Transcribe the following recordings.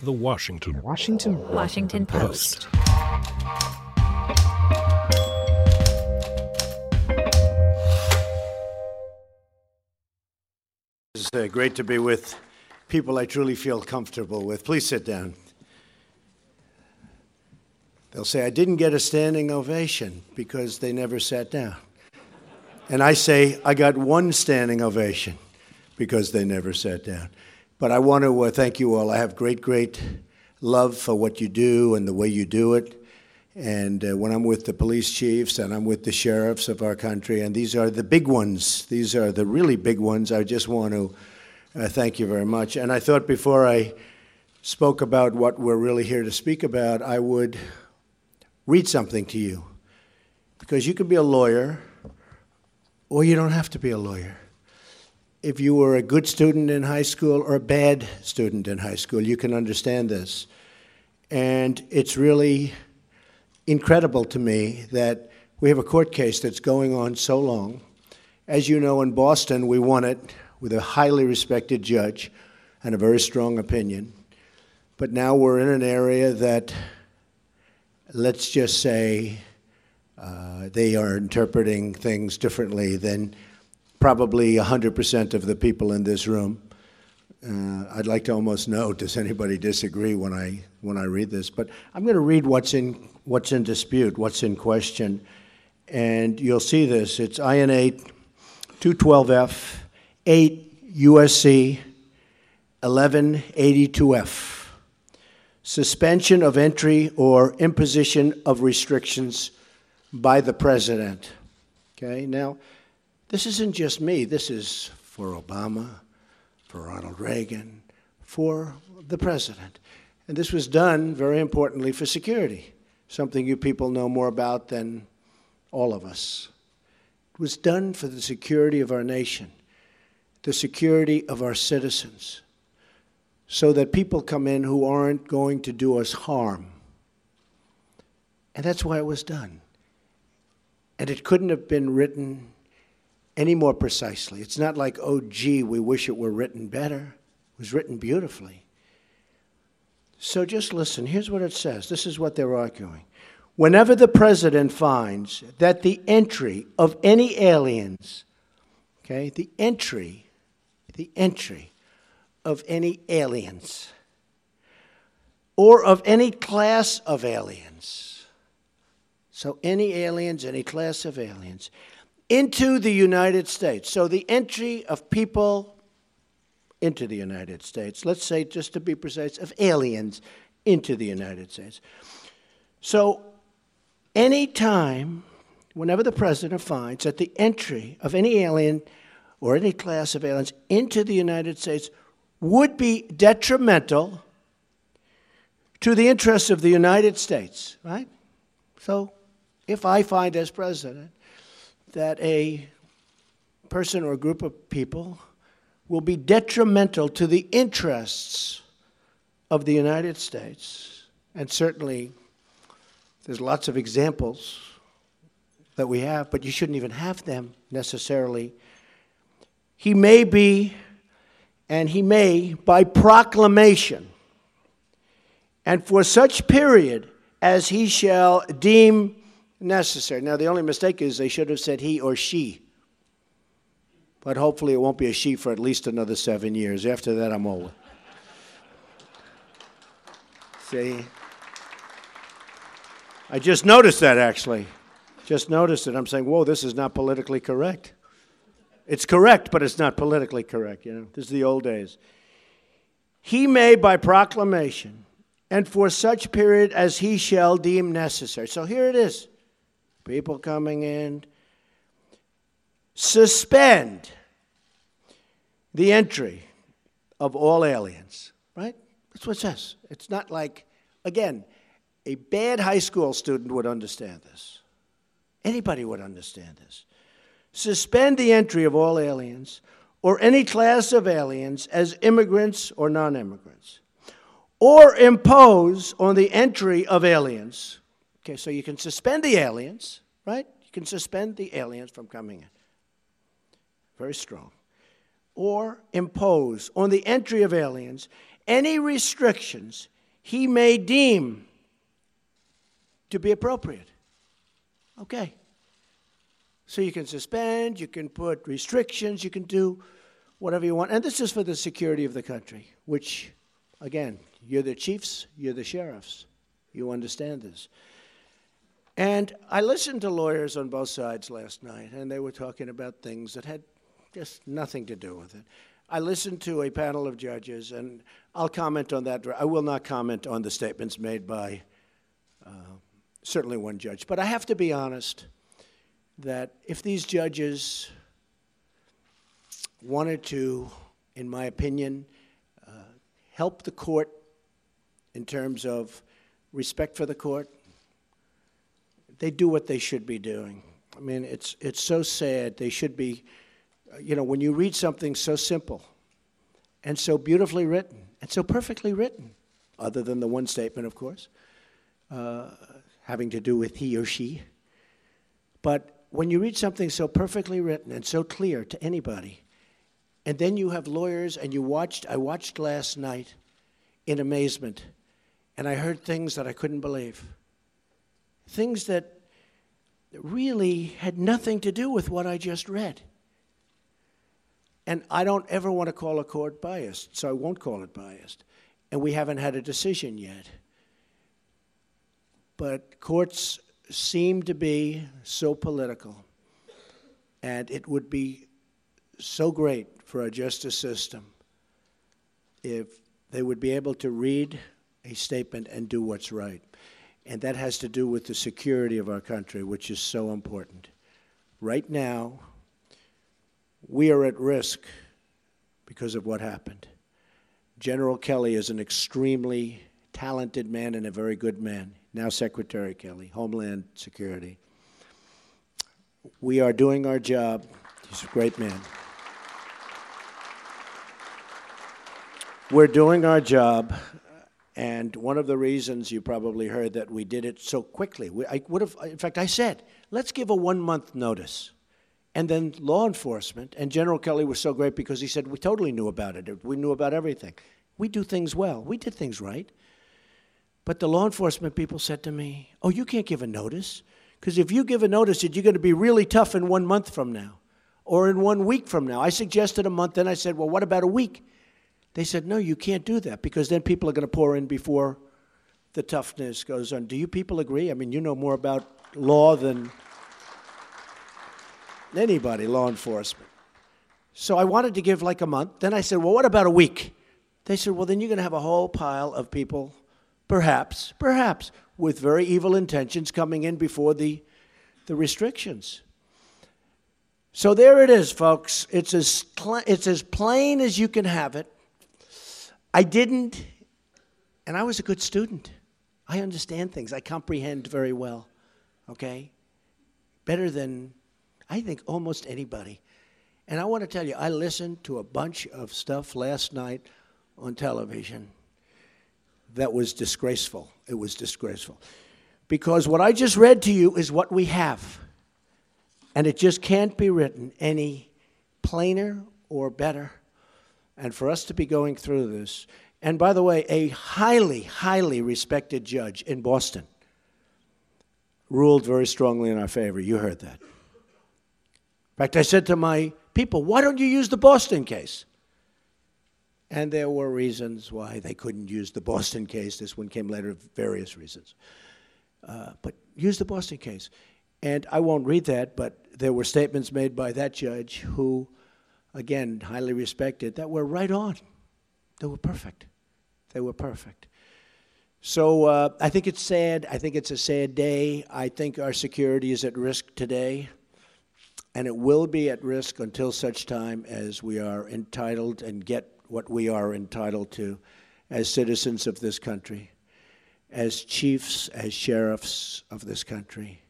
The Washington Washington Washington Post. It's uh, great to be with people I truly feel comfortable with. Please sit down. They'll say, I didn't get a standing ovation because they never sat down. And I say, I got one standing ovation because they never sat down. But I want to uh, thank you all. I have great, great love for what you do and the way you do it. And uh, when I'm with the police chiefs and I'm with the sheriffs of our country, and these are the big ones, these are the really big ones, I just want to uh, thank you very much. And I thought before I spoke about what we're really here to speak about, I would read something to you. Because you can be a lawyer, or you don't have to be a lawyer. If you were a good student in high school or a bad student in high school, you can understand this. And it's really incredible to me that we have a court case that's going on so long. As you know, in Boston, we won it with a highly respected judge and a very strong opinion. But now we're in an area that, let's just say, uh, they are interpreting things differently than probably 100% of the people in this room. Uh, I'd like to almost know, does anybody disagree when I, when I read this? But I'm going to read what's in, what's in dispute, what's in question. And you'll see this. It's IN 8, 212F, 8 USC 1182F. Suspension of entry or imposition of restrictions by the president. Okay, now, this isn't just me, this is for Obama, for Ronald Reagan, for the president. And this was done, very importantly, for security, something you people know more about than all of us. It was done for the security of our nation, the security of our citizens, so that people come in who aren't going to do us harm. And that's why it was done. And it couldn't have been written any more precisely. It's not like, oh, gee, we wish it were written better. It was written beautifully. So just listen. Here's what it says. This is what they're arguing. Whenever the president finds that the entry of any aliens, okay, the entry, the entry of any aliens, or of any class of aliens, so any aliens, any class of aliens, into the United States. So the entry of people into the United States, let's say, just to be precise, of aliens into the United States. So any time, whenever the president finds that the entry of any alien or any class of aliens into the United States would be detrimental to the interests of the United States, right? So if I find as president that a person or a group of people will be detrimental to the interests of the United States, and certainly there's lots of examples that we have, but you shouldn't even have them necessarily. He may be, and he may, by proclamation, and for such period as he shall deem necessary. Now, the only mistake is they should have said he or she. But hopefully, it won't be a she for at least another seven years. After that, I'm over. See? I just noticed that actually. Just noticed it. I'm saying, whoa, this is not politically correct. It's correct, but it's not politically correct. You know, this is the old days. He may, by proclamation, and for such period as he shall deem necessary. So here it is people coming in, suspend the entry of all aliens, right? That's what it says. It's not like, again, a bad high school student would understand this. Anybody would understand this. Suspend the entry of all aliens or any class of aliens as immigrants or non immigrants, or impose on the entry of aliens Okay, so you can suspend the aliens, right? You can suspend the aliens from coming in. Very strong. Or impose on the entry of aliens any restrictions he may deem to be appropriate. Okay. So you can suspend, you can put restrictions, you can do whatever you want. And this is for the security of the country, which, again, you're the chiefs, you're the sheriffs. You understand this. And I listened to lawyers on both sides last night, and they were talking about things that had just nothing to do with it. I listened to a panel of judges, and I'll comment on that. I will not comment on the statements made by uh, certainly one judge. But I have to be honest that if these judges wanted to, in my opinion, uh, help the court in terms of respect for the court, they do what they should be doing. I mean, it's, it's so sad. They should be, you know, when you read something so simple and so beautifully written and so perfectly written, other than the one statement, of course, uh, having to do with he or she. But when you read something so perfectly written and so clear to anybody, and then you have lawyers, and you watched, I watched last night in amazement, and I heard things that I couldn't believe. Things that really had nothing to do with what I just read. And I don't ever want to call a court biased, so I won't call it biased. And we haven't had a decision yet. But courts seem to be so political, and it would be so great for our justice system if they would be able to read a statement and do what's right. And that has to do with the security of our country, which is so important. Right now, we are at risk because of what happened. General Kelly is an extremely talented man and a very good man, now Secretary Kelly, Homeland Security. We are doing our job. He's a great man. We're doing our job. And one of the reasons you probably heard that we did it so quickly, we, I would have, in fact, I said, let's give a one month notice. And then law enforcement, and General Kelly was so great because he said, we totally knew about it. We knew about everything. We do things well. We did things right. But the law enforcement people said to me, oh, you can't give a notice. Because if you give a notice, that you're going to be really tough in one month from now or in one week from now. I suggested a month, then I said, well, what about a week? They said, no, you can't do that because then people are going to pour in before the toughness goes on. Do you people agree? I mean, you know more about law than anybody, law enforcement. So I wanted to give like a month. Then I said, well, what about a week? They said, well, then you're going to have a whole pile of people, perhaps, perhaps, with very evil intentions coming in before the, the restrictions. So there it is, folks. It's as, it's as plain as you can have it. I didn't, and I was a good student. I understand things, I comprehend very well, okay? Better than, I think, almost anybody. And I want to tell you, I listened to a bunch of stuff last night on television that was disgraceful. It was disgraceful. Because what I just read to you is what we have. And it just can't be written any plainer or better and for us to be going through this. And by the way, a highly, highly respected judge in Boston ruled very strongly in our favor. You heard that. In fact, I said to my people, why don't you use the Boston case? And there were reasons why they couldn't use the Boston case. This one came later, various reasons. Uh, but use the Boston case. And I won't read that, but there were statements made by that judge who again, highly respected, that were right on. They were perfect. They were perfect. So uh, I think it's sad. I think it's a sad day. I think our security is at risk today, and it will be at risk until such time as we are entitled and get what we are entitled to as citizens of this country, as chiefs, as sheriffs of this country.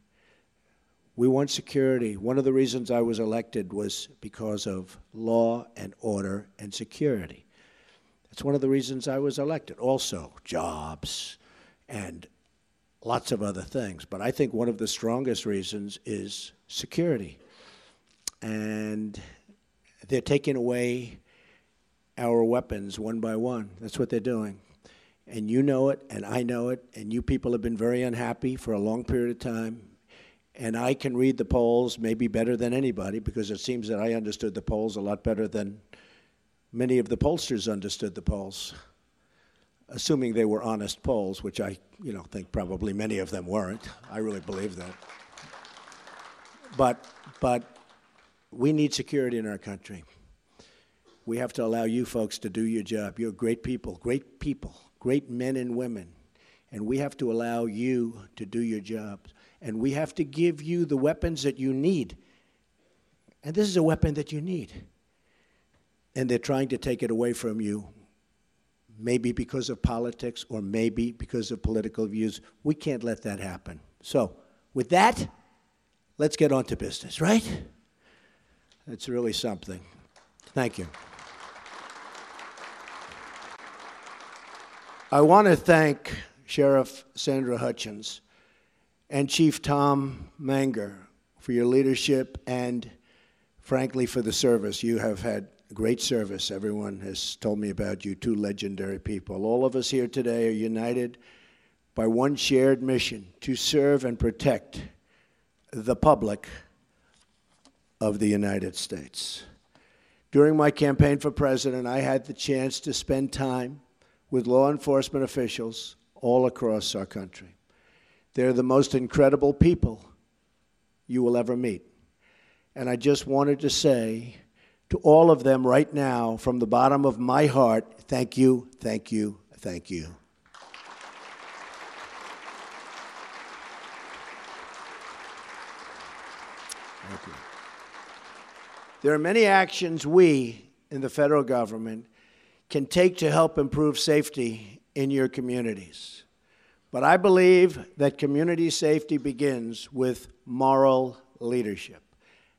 We want security. One of the reasons I was elected was because of law and order and security. That's one of the reasons I was elected. Also, jobs and lots of other things. But I think one of the strongest reasons is security. And they're taking away our weapons one by one. That's what they're doing. And you know it, and I know it, and you people have been very unhappy for a long period of time. And I can read the polls maybe better than anybody because it seems that I understood the polls a lot better than many of the pollsters understood the polls, assuming they were honest polls, which I you know, think probably many of them weren't. I really believe that. But, but we need security in our country. We have to allow you folks to do your job. You're great people, great people, great men and women. And we have to allow you to do your jobs. And we have to give you the weapons that you need. And this is a weapon that you need. And they're trying to take it away from you, maybe because of politics or maybe because of political views. We can't let that happen. So, with that, let's get on to business, right? It's really something. Thank you. I want to thank Sheriff Sandra Hutchens and Chief Tom Manger for your leadership and, frankly, for the service. You have had great service. Everyone has told me about you, two legendary people. All of us here today are united by one shared mission to serve and protect the public of the United States. During my campaign for president, I had the chance to spend time with law enforcement officials all across our country. They're the most incredible people you will ever meet. And I just wanted to say to all of them right now, from the bottom of my heart, thank you, thank you, thank you. Thank you. There are many actions we in the federal government can take to help improve safety in your communities. But I believe that community safety begins with moral leadership.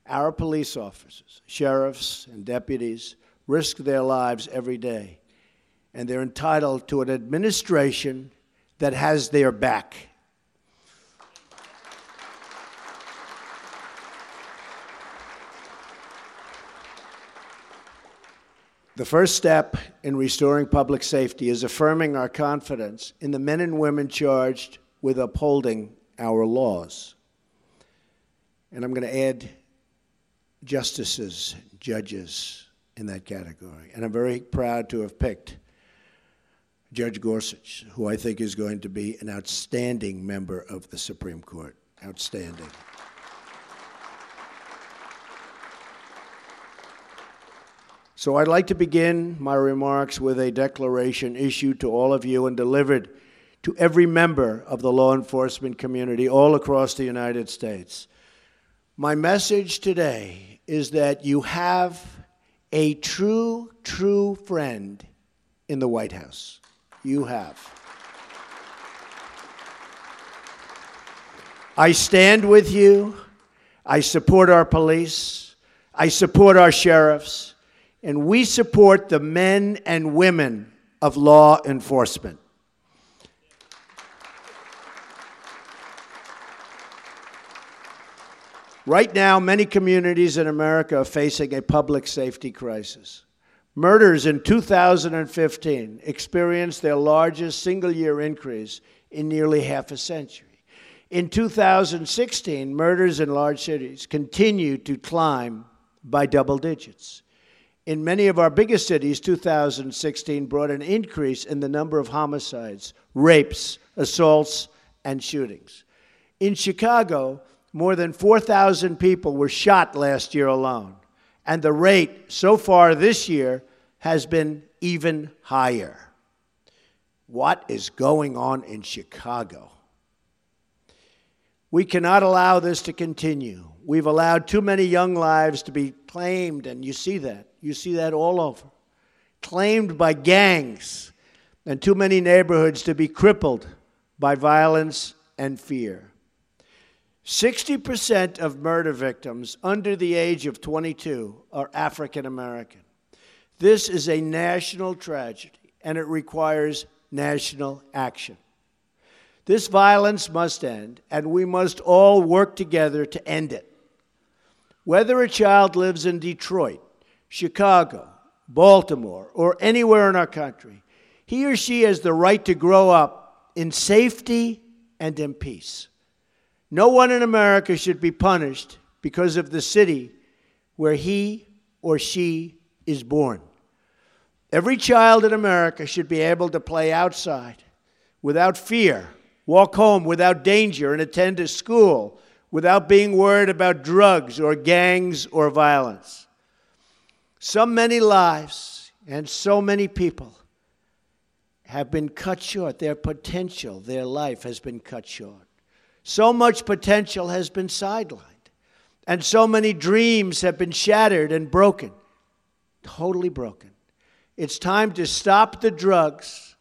Our police officers, sheriffs, and deputies risk their lives every day, and they're entitled to an administration that has their back The first step in restoring public safety is affirming our confidence in the men and women charged with upholding our laws. And I'm going to add justices, judges in that category. And I'm very proud to have picked Judge Gorsuch, who I think is going to be an outstanding member of the Supreme Court. Outstanding. So I'd like to begin my remarks with a declaration issued to all of you and delivered to every member of the law enforcement community all across the United States. My message today is that you have a true, true friend in the White House. You have. I stand with you. I support our police. I support our sheriffs and we support the men and women of law enforcement. Right now, many communities in America are facing a public safety crisis. Murders in 2015 experienced their largest single year increase in nearly half a century. In 2016, murders in large cities continued to climb by double digits. In many of our biggest cities, 2016 brought an increase in the number of homicides, rapes, assaults, and shootings. In Chicago, more than 4,000 people were shot last year alone, and the rate so far this year has been even higher. What is going on in Chicago? We cannot allow this to continue. We've allowed too many young lives to be claimed, and you see that. You see that all over. Claimed by gangs, and too many neighborhoods to be crippled by violence and fear. 60% of murder victims under the age of 22 are African American. This is a national tragedy, and it requires national action. This violence must end, and we must all work together to end it. Whether a child lives in Detroit, Chicago, Baltimore, or anywhere in our country, he or she has the right to grow up in safety and in peace. No one in America should be punished because of the city where he or she is born. Every child in America should be able to play outside without fear, walk home without danger, and attend a school without being worried about drugs or gangs or violence. So many lives and so many people have been cut short. Their potential, their life has been cut short. So much potential has been sidelined. And so many dreams have been shattered and broken. Totally broken. It's time to stop the drugs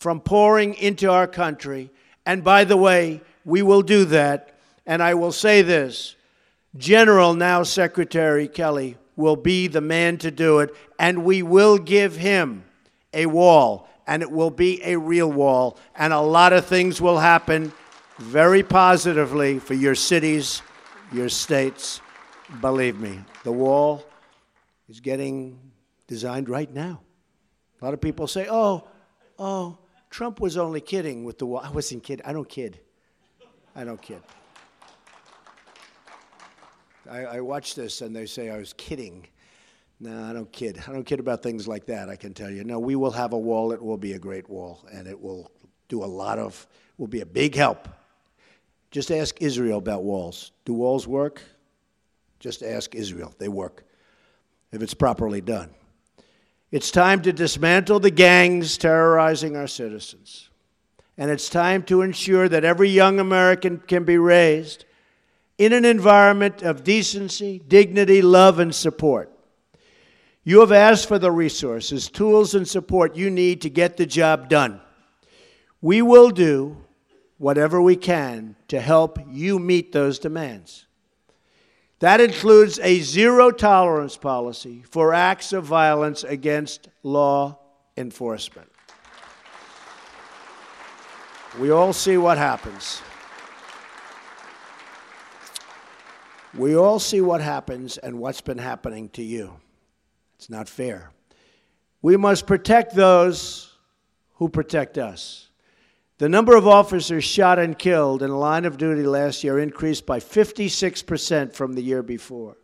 from pouring into our country. And by the way, we will do that. And I will say this General, now Secretary Kelly, will be the man to do it. And we will give him a wall. And it will be a real wall. And a lot of things will happen very positively for your cities, your states. Believe me, the wall is getting designed right now. A lot of people say, oh, oh, Trump was only kidding with the wall. I wasn't kidding. I don't kid. I don't kid. I, I watch this and they say I was kidding. No, I don't kid. I don't kid about things like that, I can tell you. No, we will have a wall. It will be a great wall, and it will do a lot of, will be a big help. Just ask Israel about walls. Do walls work? Just ask Israel. They work if it's properly done. It's time to dismantle the gangs terrorizing our citizens. And it's time to ensure that every young American can be raised in an environment of decency, dignity, love, and support. You have asked for the resources, tools, and support you need to get the job done. We will do whatever we can to help you meet those demands. That includes a zero tolerance policy for acts of violence against law enforcement. We all see what happens. We all see what happens and what's been happening to you. It's not fair. We must protect those who protect us. The number of officers shot and killed in the line of duty last year increased by 56% from the year before.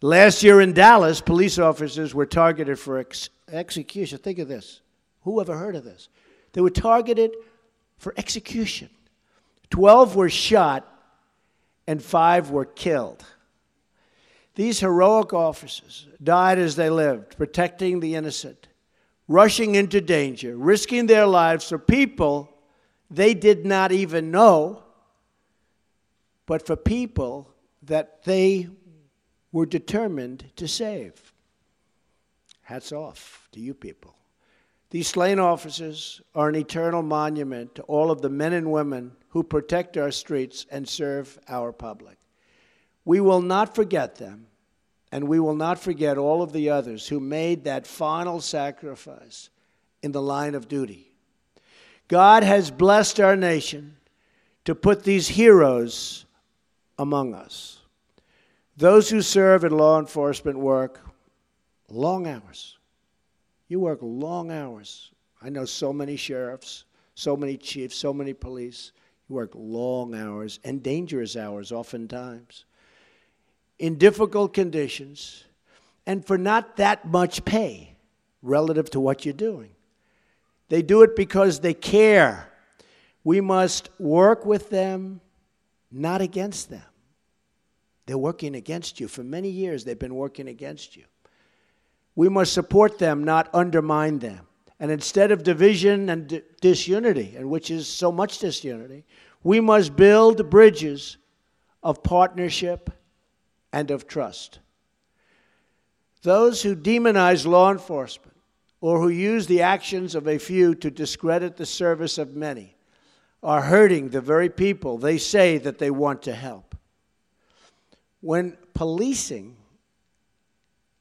Last year in Dallas, police officers were targeted for ex- execution. Think of this. Who ever heard of this? They were targeted for execution. 12 were shot and 5 were killed. These heroic officers died as they lived, protecting the innocent, rushing into danger, risking their lives for people they did not even know, but for people that they were determined to save. Hats off to you people. These slain officers are an eternal monument to all of the men and women who protect our streets and serve our public. We will not forget them, and we will not forget all of the others who made that final sacrifice in the line of duty. God has blessed our nation to put these heroes among us. Those who serve in law enforcement work long hours. You work long hours. I know so many sheriffs, so many chiefs, so many police. You work long hours and dangerous hours oftentimes in difficult conditions and for not that much pay relative to what you're doing. They do it because they care. We must work with them, not against them. They're working against you. For many years, they've been working against you. We must support them, not undermine them. And instead of division and disunity, and which is so much disunity, we must build bridges of partnership and of trust. Those who demonize law enforcement or who use the actions of a few to discredit the service of many are hurting the very people they say that they want to help. When policing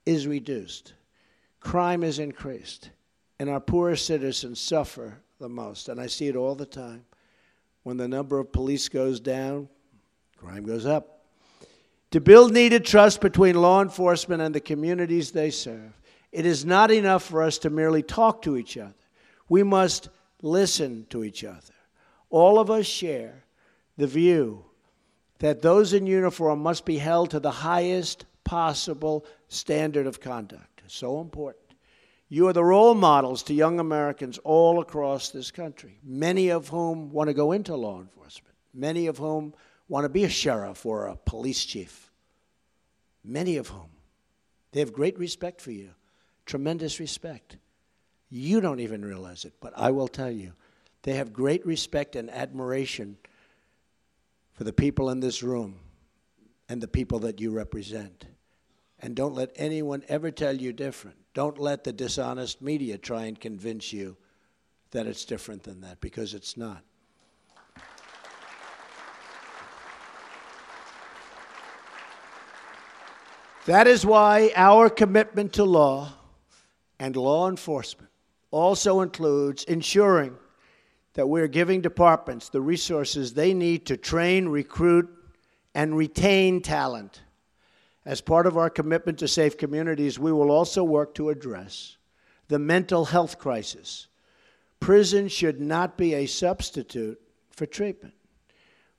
is reduced, crime is increased, and our poorest citizens suffer the most. And I see it all the time. When the number of police goes down, crime goes up. To build needed trust between law enforcement and the communities they serve, It is not enough for us to merely talk to each other. We must listen to each other. All of us share the view that those in uniform must be held to the highest possible standard of conduct. So important. You are the role models to young Americans all across this country, many of whom want to go into law enforcement, many of whom want to be a sheriff or a police chief, many of whom. They have great respect for you, tremendous respect. You don't even realize it, but I will tell you, they have great respect and admiration for the people in this room and the people that you represent. And don't let anyone ever tell you different. Don't let the dishonest media try and convince you that it's different than that, because it's not. That is why our commitment to law and law enforcement also includes ensuring that we're giving departments the resources they need to train, recruit, and retain talent. As part of our commitment to safe communities, we will also work to address the mental health crisis. Prison should not be a substitute for treatment.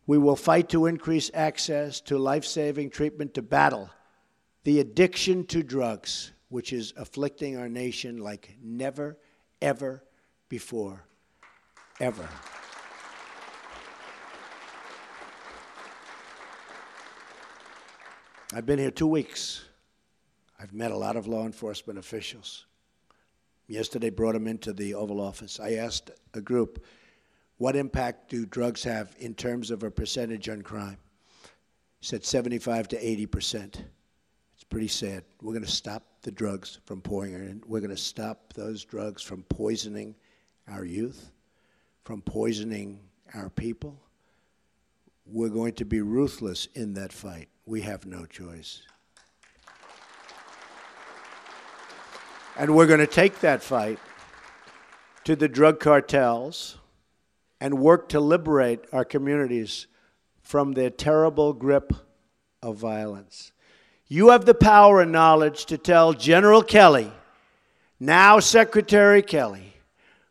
We will fight to increase access to life saving treatment to battle the addiction to drugs, which is afflicting our nation like never, ever before. Ever. I've been here two weeks. I've met a lot of law enforcement officials. Yesterday, brought them into the Oval Office. I asked a group, "What impact do drugs have in terms of a percentage on crime?" Said 75 to 80 percent. Pretty sad. We're going to stop the drugs from pouring in. We're going to stop those drugs from poisoning our youth, from poisoning our people. We're going to be ruthless in that fight we have no choice. And we're going to take that fight to the drug cartels and work to liberate our communities from their terrible grip of violence. You have the power and knowledge to tell General Kelly, now Secretary Kelly,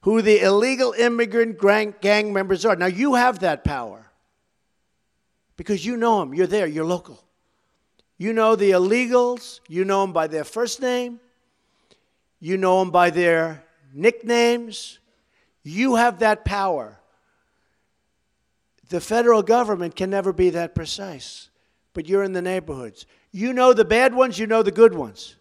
who the illegal immigrant gang members are. Now, you have that power because you know them, you're there, you're local. You know the illegals, you know them by their first name, you know them by their nicknames. You have that power. The federal government can never be that precise, but you're in the neighborhoods. You know the bad ones, you know the good ones.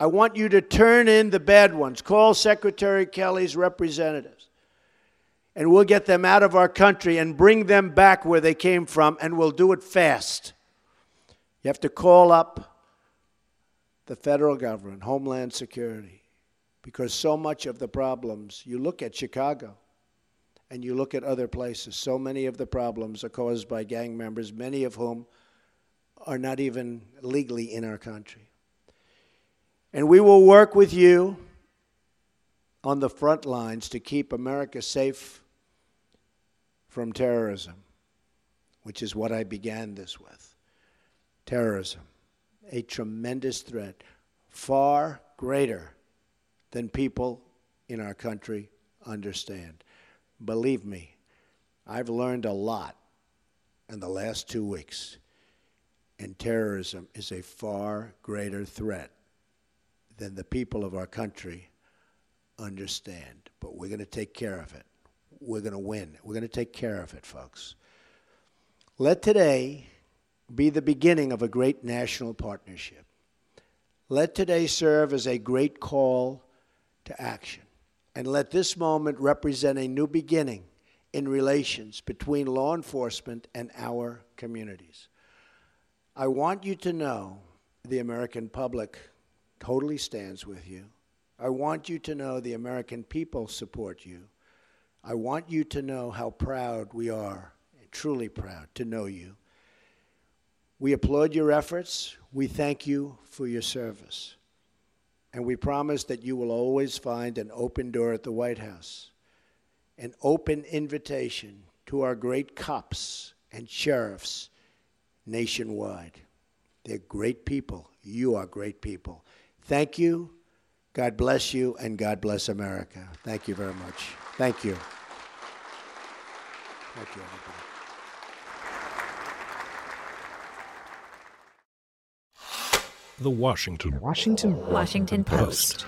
I want you to turn in the bad ones. Call Secretary Kelly's representatives. And we'll get them out of our country and bring them back where they came from, and we'll do it fast. You have to call up the federal government, Homeland Security, because so much of the problems, you look at Chicago and you look at other places, so many of the problems are caused by gang members, many of whom are not even legally in our country. And we will work with you on the front lines to keep America safe from terrorism, which is what I began this with terrorism, a tremendous threat, far greater than people in our country understand. Believe me, I've learned a lot in the last two weeks, and terrorism is a far greater threat than the people of our country understand. But we're going to take care of it. We're going to win. We're going to take care of it, folks. Let today be the beginning of a great national partnership. Let today serve as a great call to action. And let this moment represent a new beginning in relations between law enforcement and our communities. I want you to know the American public totally stands with you. I want you to know the American people support you. I want you to know how proud we are, truly proud, to know you. We applaud your efforts. We thank you for your service. And we promise that you will always find an open door at the White House, an open invitation to our great cops and sheriffs nationwide. They're great people. You are great people. Thank you. God bless you and God bless America. Thank you very much. Thank you. Thank you, everybody. The Washington Washington Washington Post.